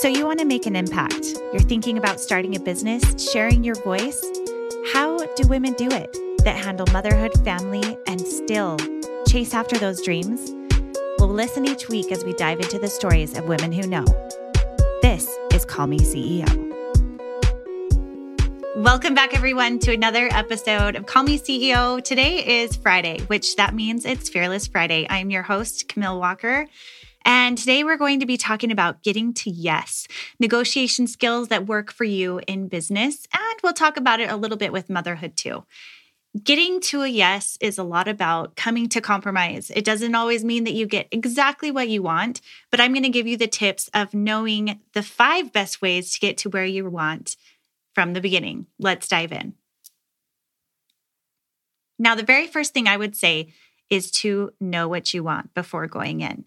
So, you want to make an impact. You're thinking about starting a business, sharing your voice. How do women do it that handle motherhood, family, and still chase after those dreams? We'll listen each week as we dive into the stories of women who know. This is Call Me CEO. Welcome back, everyone, to another episode of Call Me CEO. Today is Friday, which that means it's Fearless Friday. I'm your host, Camille Walker. And today we're going to be talking about getting to yes, negotiation skills that work for you in business. And we'll talk about it a little bit with motherhood too. Getting to a yes is a lot about coming to compromise. It doesn't always mean that you get exactly what you want, but I'm going to give you the tips of knowing the five best ways to get to where you want from the beginning. Let's dive in. Now, the very first thing I would say is to know what you want before going in.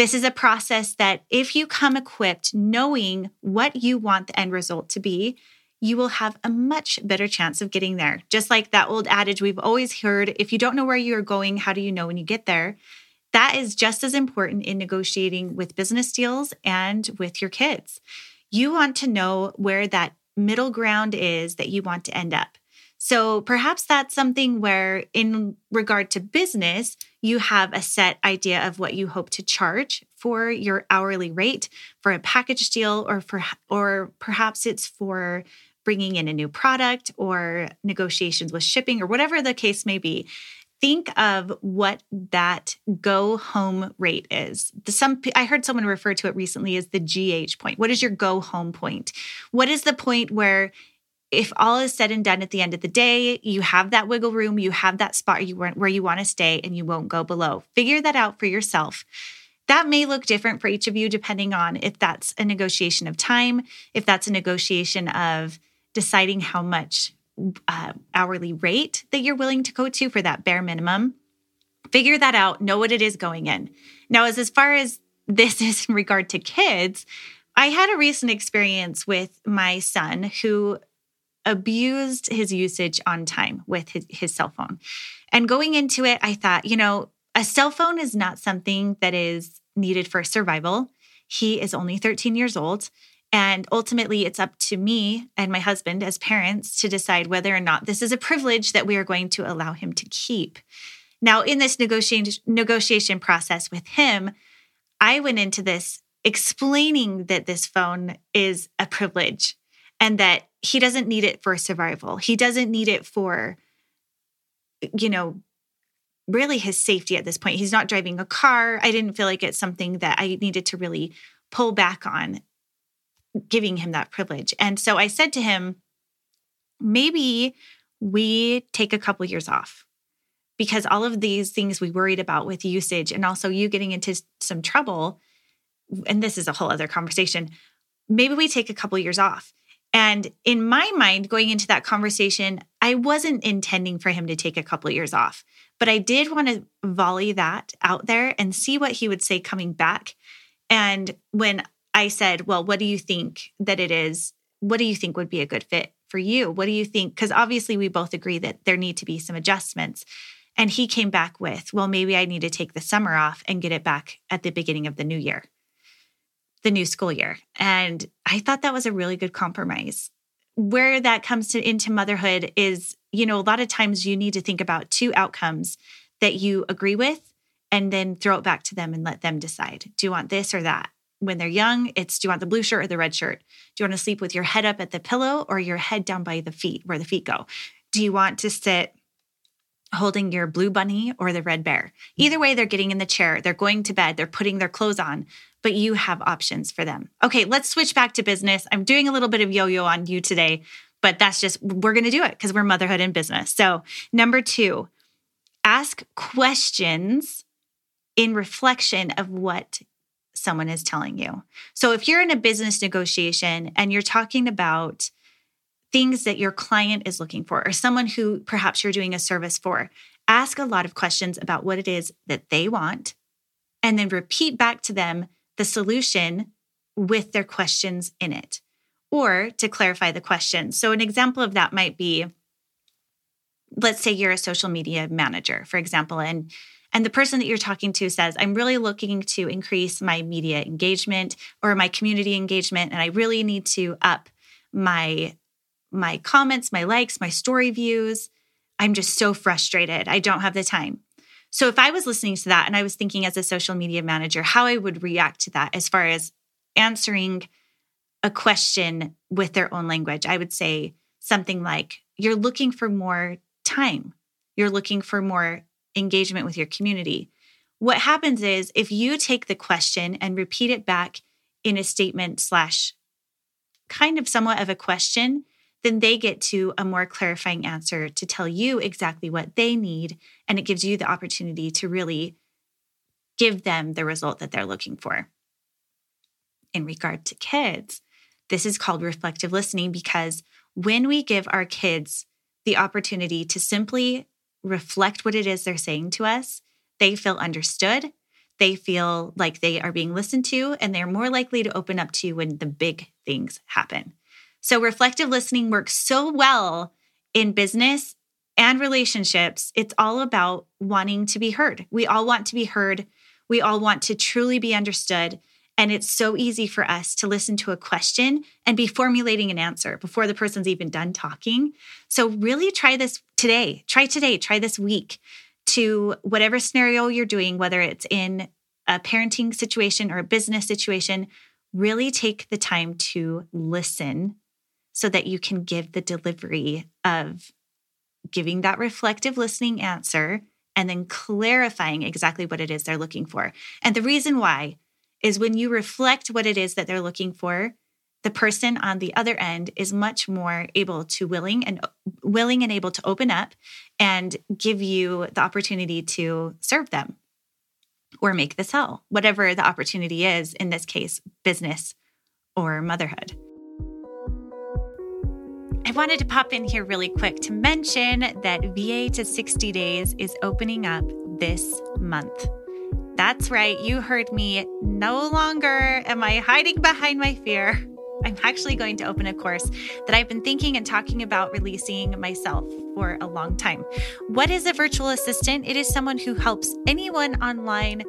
This is a process that if you come equipped knowing what you want the end result to be, you will have a much better chance of getting there. Just like that old adage we've always heard if you don't know where you're going, how do you know when you get there? That is just as important in negotiating with business deals and with your kids. You want to know where that middle ground is that you want to end up. So perhaps that's something where, in regard to business, you have a set idea of what you hope to charge for your hourly rate for a package deal, or for, or perhaps it's for bringing in a new product or negotiations with shipping or whatever the case may be think of what that go home rate is. Some I heard someone refer to it recently as the GH point. What is your go home point? What is the point where if all is said and done at the end of the day, you have that wiggle room, you have that spot you where you want to stay, and you won't go below. Figure that out for yourself. That may look different for each of you depending on if that's a negotiation of time, if that's a negotiation of deciding how much uh, hourly rate that you're willing to go to for that bare minimum. Figure that out, know what it is going in. Now, as, as far as this is in regard to kids, I had a recent experience with my son who abused his usage on time with his, his cell phone. And going into it, I thought, you know, a cell phone is not something that is needed for survival. He is only 13 years old. And ultimately, it's up to me and my husband as parents to decide whether or not this is a privilege that we are going to allow him to keep. Now, in this negotiation, negotiation process with him, I went into this explaining that this phone is a privilege and that he doesn't need it for survival. He doesn't need it for, you know, really his safety at this point. He's not driving a car. I didn't feel like it's something that I needed to really pull back on giving him that privilege. And so I said to him, maybe we take a couple years off because all of these things we worried about with usage and also you getting into some trouble and this is a whole other conversation maybe we take a couple years off and in my mind going into that conversation i wasn't intending for him to take a couple of years off but i did want to volley that out there and see what he would say coming back and when I said, Well, what do you think that it is? What do you think would be a good fit for you? What do you think? Because obviously, we both agree that there need to be some adjustments. And he came back with, Well, maybe I need to take the summer off and get it back at the beginning of the new year, the new school year. And I thought that was a really good compromise. Where that comes to into motherhood is, you know, a lot of times you need to think about two outcomes that you agree with and then throw it back to them and let them decide. Do you want this or that? when they're young, it's do you want the blue shirt or the red shirt? Do you want to sleep with your head up at the pillow or your head down by the feet where the feet go? Do you want to sit holding your blue bunny or the red bear? Hmm. Either way, they're getting in the chair, they're going to bed, they're putting their clothes on, but you have options for them. Okay, let's switch back to business. I'm doing a little bit of yo yo on you today, but that's just, we're going to do it because we're motherhood and business. So, number two, ask questions in reflection of what someone is telling you. So if you're in a business negotiation and you're talking about things that your client is looking for or someone who perhaps you're doing a service for, ask a lot of questions about what it is that they want and then repeat back to them the solution with their questions in it or to clarify the question. So an example of that might be let's say you're a social media manager, for example, and and the person that you're talking to says, I'm really looking to increase my media engagement or my community engagement, and I really need to up my my comments, my likes, my story views. I'm just so frustrated. I don't have the time. So if I was listening to that and I was thinking as a social media manager how I would react to that as far as answering a question with their own language, I would say something like, You're looking for more time. You're looking for more engagement with your community. What happens is if you take the question and repeat it back in a statement slash kind of somewhat of a question, then they get to a more clarifying answer to tell you exactly what they need. And it gives you the opportunity to really give them the result that they're looking for. In regard to kids, this is called reflective listening because when we give our kids the opportunity to simply reflect what it is they're saying to us, they feel understood. They feel like they are being listened to, and they're more likely to open up to you when the big things happen. So, reflective listening works so well in business and relationships. It's all about wanting to be heard. We all want to be heard. We all want to truly be understood. And it's so easy for us to listen to a question and be formulating an answer before the person's even done talking. So, really try this today. Try today. Try this week to whatever scenario you're doing, whether it's in a parenting situation or a business situation. Really take the time to listen so that you can give the delivery of giving that reflective listening answer and then clarifying exactly what it is they're looking for. And the reason why is when you reflect what it is that they're looking for, the person on the other end is much more able to willing and willing and able to open up and give you the opportunity to serve them or make the sell, whatever the opportunity is, in this case, business or motherhood. I wanted to pop in here really quick to mention that VA to 60 days is opening up this month. That's right, you heard me. No longer am I hiding behind my fear. I'm actually going to open a course that I've been thinking and talking about releasing myself for a long time. What is a virtual assistant? It is someone who helps anyone online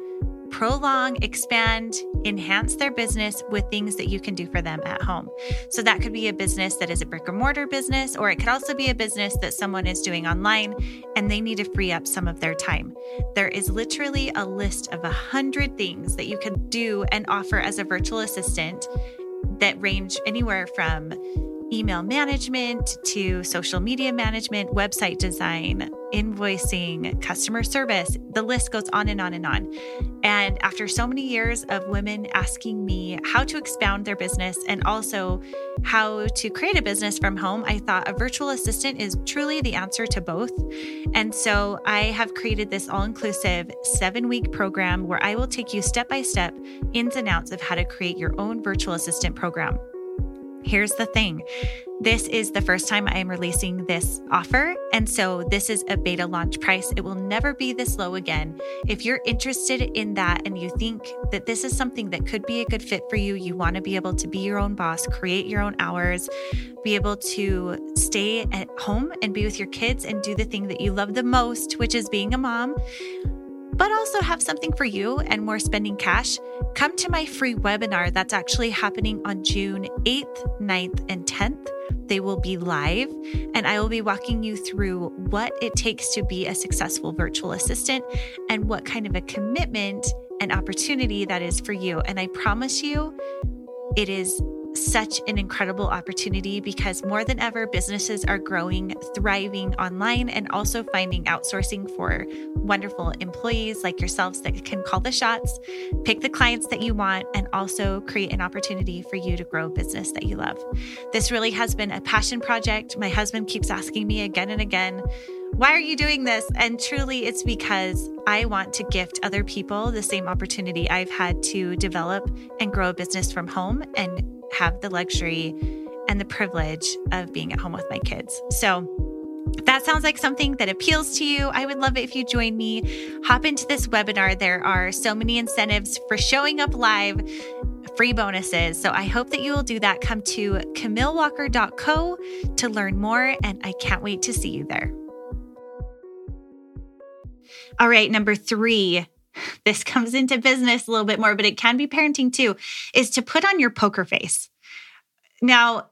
prolong, expand, enhance their business with things that you can do for them at home. So that could be a business that is a brick and mortar business, or it could also be a business that someone is doing online and they need to free up some of their time. There is literally a list of a hundred things that you could do and offer as a virtual assistant that range anywhere from email management to social media management, website design, invoicing, customer service. The list goes on and on and on. And after so many years of women asking me how to expound their business and also how to create a business from home, I thought a virtual assistant is truly the answer to both. And so I have created this all inclusive seven week program where I will take you step by step, ins and outs of how to create your own virtual assistant program. Here's the thing this is the first time I am releasing this offer. And so this is a beta launch price. It will never be this low again. If you're interested in that and you think that this is something that could be a good fit for you, you want to be able to be your own boss, create your own hours, be able to stay at home and be with your kids and do the thing that you love the most, which is being a mom but also have something for you and more spending cash, come to my free webinar that's actually happening on June 8th, 9th, and 10th. They will be live, and I will be walking you through what it takes to be a successful virtual assistant and what kind of a commitment and opportunity that is for you. And I promise you, it is such an incredible opportunity because more than ever, businesses are growing, thriving online, and also finding outsourcing for wonderful employees like yourselves that can call the shots, pick the clients that you want, and also create an opportunity for you to grow a business that you love. This really has been a passion project. My husband keeps asking me again and again, why are you doing this? And truly, it's because I want to gift other people the same opportunity I've had to develop and grow a business from home and have the luxury and the privilege of being at home with my kids. So, if that sounds like something that appeals to you, I would love it if you join me. Hop into this webinar. There are so many incentives for showing up live, free bonuses. So I hope that you will do that. Come to camillewalker.co to learn more, and I can't wait to see you there. All right, number three, this comes into business a little bit more, but it can be parenting too, is to put on your poker face. Now,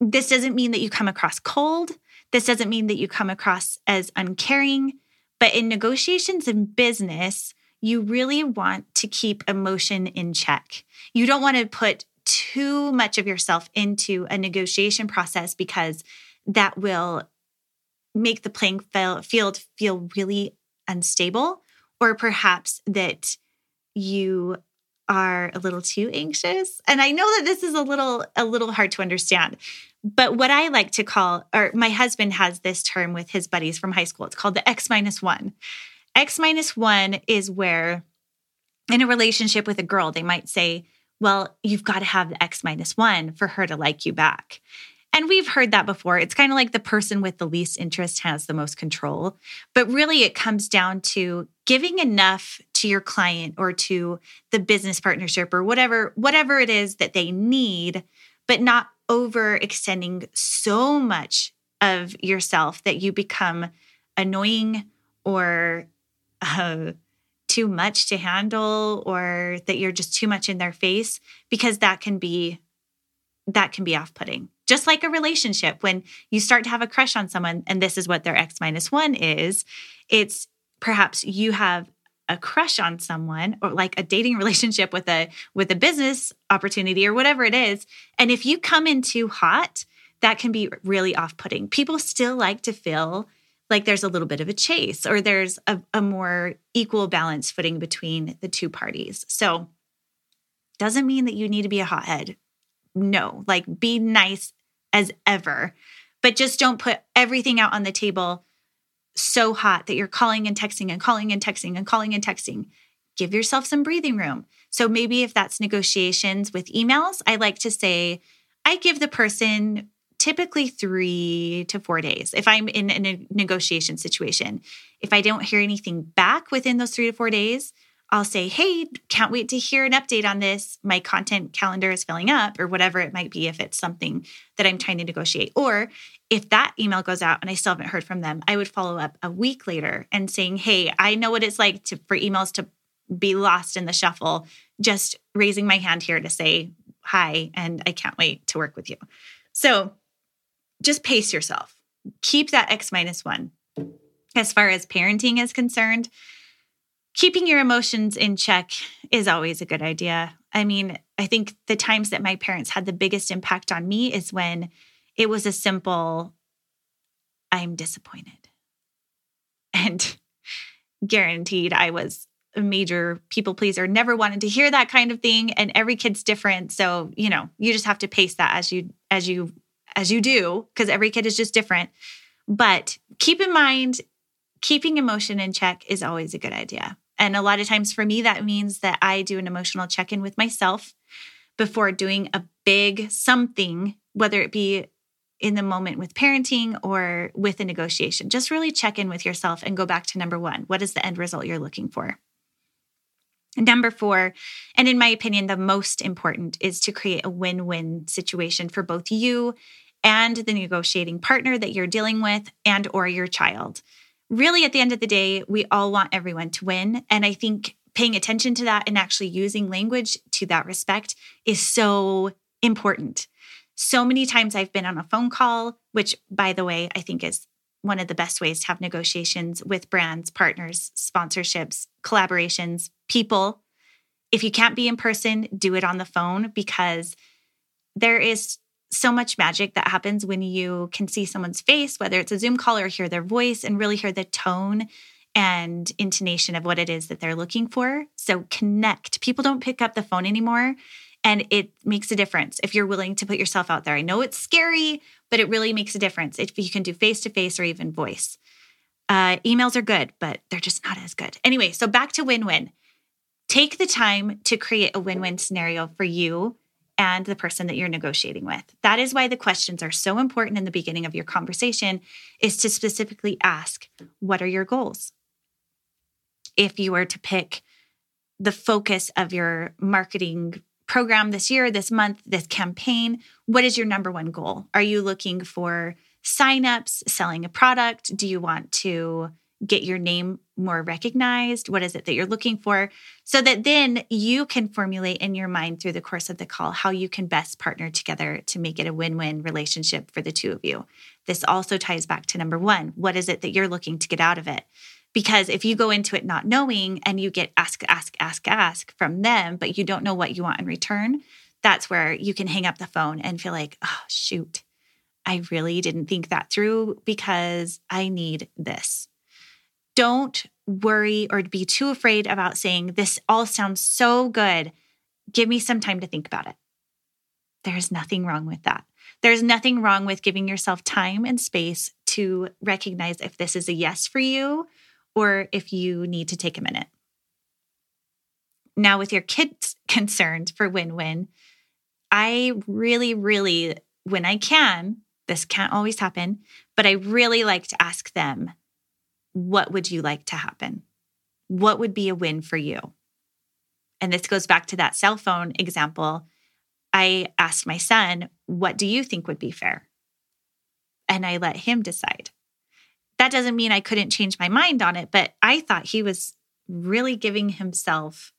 this doesn't mean that you come across cold. This doesn't mean that you come across as uncaring. But in negotiations and business, you really want to keep emotion in check. You don't want to put too much of yourself into a negotiation process because that will make the playing field feel really unstable, or perhaps that you are a little too anxious. And I know that this is a little a little hard to understand. But what I like to call or my husband has this term with his buddies from high school. It's called the X minus 1. X minus 1 is where in a relationship with a girl they might say, "Well, you've got to have the X minus 1 for her to like you back." And we've heard that before. It's kind of like the person with the least interest has the most control. But really, it comes down to giving enough to your client or to the business partnership or whatever, whatever it is that they need, but not overextending so much of yourself that you become annoying or uh, too much to handle or that you're just too much in their face because that can be that can be off-putting just like a relationship, when you start to have a crush on someone, and this is what their X minus one is, it's perhaps you have a crush on someone or like a dating relationship with a with a business opportunity or whatever it is and if you come in too hot that can be really off-putting. People still like to feel like there's a little bit of a chase or there's a, a more equal balance footing between the two parties. So doesn't mean that you need to be a hothead. No like be nice as ever. But just don't put everything out on the table so hot that you're calling and texting and calling and texting and calling and texting. Give yourself some breathing room. So maybe if that's negotiations with emails, I like to say, I give the person typically three to four days if I'm in a negotiation situation. If I don't hear anything back within those three to four days, I'll say, Hey, can't wait to hear an update on this. My content calendar is filling up, or whatever it might be, if it's something that I'm trying to negotiate. Or if that email goes out and I still haven't heard from them, I would follow up a week later and saying, Hey, I know what it's like to, for emails to be lost in the shuffle. Just raising my hand here to say hi, and I can't wait to work with you. So just pace yourself. Keep that X minus one. As far as parenting is concerned, keeping your emotions in check is always a good idea. I mean, I think the times that my parents had the biggest impact on me is when it was a simple, I'm disappointed. And guaranteed, I was a major people pleaser, never wanted to hear that kind of thing. And every kid's different. So, you know, you just have to pace that as you, as you, as you do, because every kid is just different. But keep in mind, keeping emotion in check is always a good idea. And a lot of times for me, that means that I do an emotional check in with myself before doing a big something, whether it be in the moment with parenting or with a negotiation. Just really check in with yourself and go back to number one. What is the end result you're looking for? Number four, and in my opinion, the most important is to create a win win situation for both you and the negotiating partner that you're dealing with and or your child really at the end of the day, we all want everyone to win. And I think paying attention to that and actually using language to that respect is so important. So many times I've been on a phone call, which, by the way, I think is one of the best ways to have negotiations with brands, partners, sponsorships, collaborations, people. If you can't be in person, do it on the phone because there is so much magic that happens when you can see someone's face, whether it's a Zoom call or hear their voice and really hear the tone and intonation of what it is that they're looking for. So connect. People don't pick up the phone anymore. And it makes a difference if you're willing to put yourself out there. I know it's scary, but it really makes a difference if you can do face to face or even voice. Uh, emails are good, but they're just not as good. Anyway, so back to win win. Take the time to create a win win scenario for you and the person that you're negotiating with. That is why the questions are so important in the beginning of your conversation is to specifically ask, what are your goals? If you were to pick the focus of your marketing program this year, this month, this campaign, what is your number one goal? Are you looking for signups, selling a product? Do you want to get your name more recognized? What is it that you're looking for? So that then you can formulate in your mind through the course of the call how you can best partner together to make it a win win relationship for the two of you. This also ties back to number one what is it that you're looking to get out of it? Because if you go into it not knowing and you get ask, ask, ask, ask from them, but you don't know what you want in return, that's where you can hang up the phone and feel like, oh, shoot, I really didn't think that through because I need this don't worry or be too afraid about saying, This all sounds so good. Give me some time to think about it. There's nothing wrong with that. There's nothing wrong with giving yourself time and space to recognize if this is a yes for you or if you need to take a minute. Now, with your kids concerned for win win, I really, really, when I can, this can't always happen, but I really like to ask them what would you like to happen? What would be a win for you? And this goes back to that cell phone example. I asked my son, What do you think would be fair? And I let him decide. That doesn't mean I couldn't change my mind on it, but I thought he was really giving himself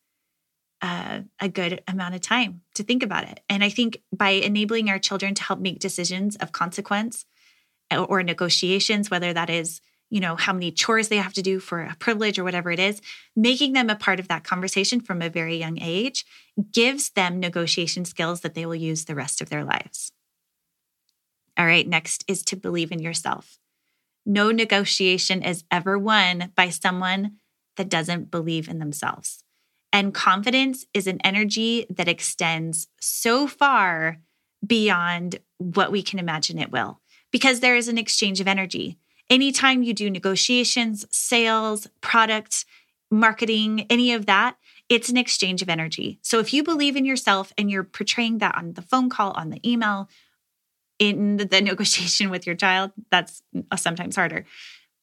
uh, a good amount of time to think about it. And I think by enabling our children to help make decisions of consequence or negotiations, whether that is you know, how many chores they have to do for a privilege or whatever it is, making them a part of that conversation from a very young age gives them negotiation skills that they will use the rest of their lives. All right, next is to believe in yourself. No negotiation is ever won by someone that doesn't believe in themselves. And confidence is an energy that extends so far beyond what we can imagine it will, because there is an exchange of energy. Anytime you do negotiations, sales, products, marketing, any of that, it's an exchange of energy. So if you believe in yourself and you're portraying that on the phone call, on the email, in the negotiation with your child, that's sometimes harder.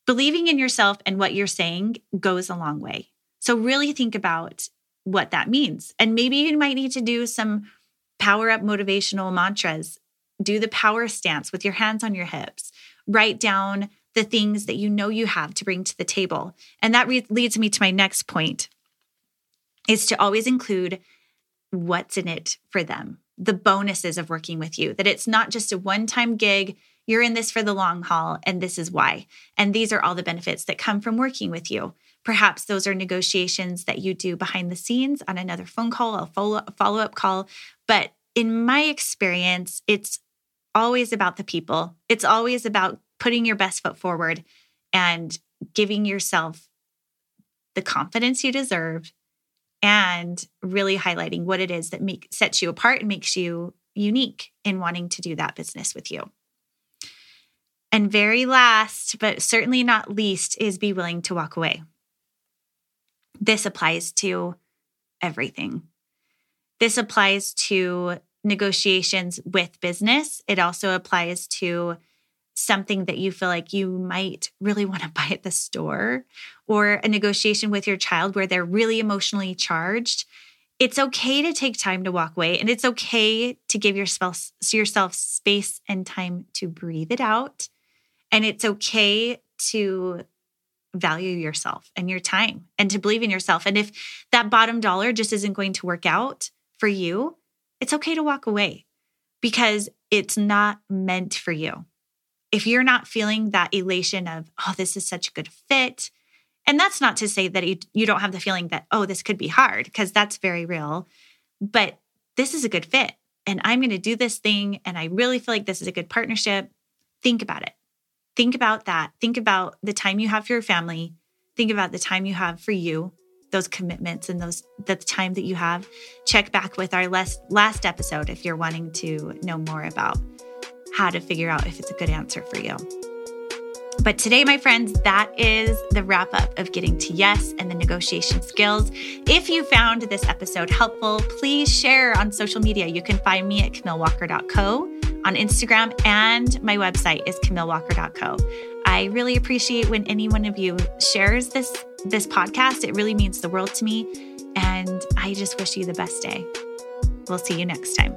Believing in yourself and what you're saying goes a long way. So really think about what that means. And maybe you might need to do some power up motivational mantras. Do the power stance with your hands on your hips. Write down the things that you know you have to bring to the table. And that re- leads me to my next point is to always include what's in it for them, the bonuses of working with you, that it's not just a one time gig. You're in this for the long haul, and this is why. And these are all the benefits that come from working with you. Perhaps those are negotiations that you do behind the scenes on another phone call, a follow up call. But in my experience, it's always about the people. It's always about putting your best foot forward and giving yourself the confidence you deserve and really highlighting what it is that make, sets you apart and makes you unique in wanting to do that business with you. And very last, but certainly not least, is be willing to walk away. This applies to everything. This applies to negotiations with business. It also applies to something that you feel like you might really want to buy at the store or a negotiation with your child where they're really emotionally charged, it's okay to take time to walk away and it's okay to give yourself yourself space and time to breathe it out and it's okay to value yourself and your time and to believe in yourself and if that bottom dollar just isn't going to work out for you it's okay to walk away because it's not meant for you if you're not feeling that elation of, oh, this is such a good fit, and that's not to say that you, you don't have the feeling that, oh, this could be hard, because that's very real, but this is a good fit. And I'm going to do this thing. And I really feel like this is a good partnership. Think about it. Think about that. Think about the time you have for your family. Think about the time you have for you, those commitments and those the time that you have. Check back with our last last episode if you're wanting to know more about how to figure out if it's a good answer for you. But today, my friends, that is the wrap up of getting to yes and the negotiation skills. If you found this episode helpful, please share on social media. You can find me at camillewalker.co on Instagram, and my website is camillewalker.co. I really appreciate when any one of you shares this this podcast. It really means the world to me, and I just wish you the best day. We'll see you next time.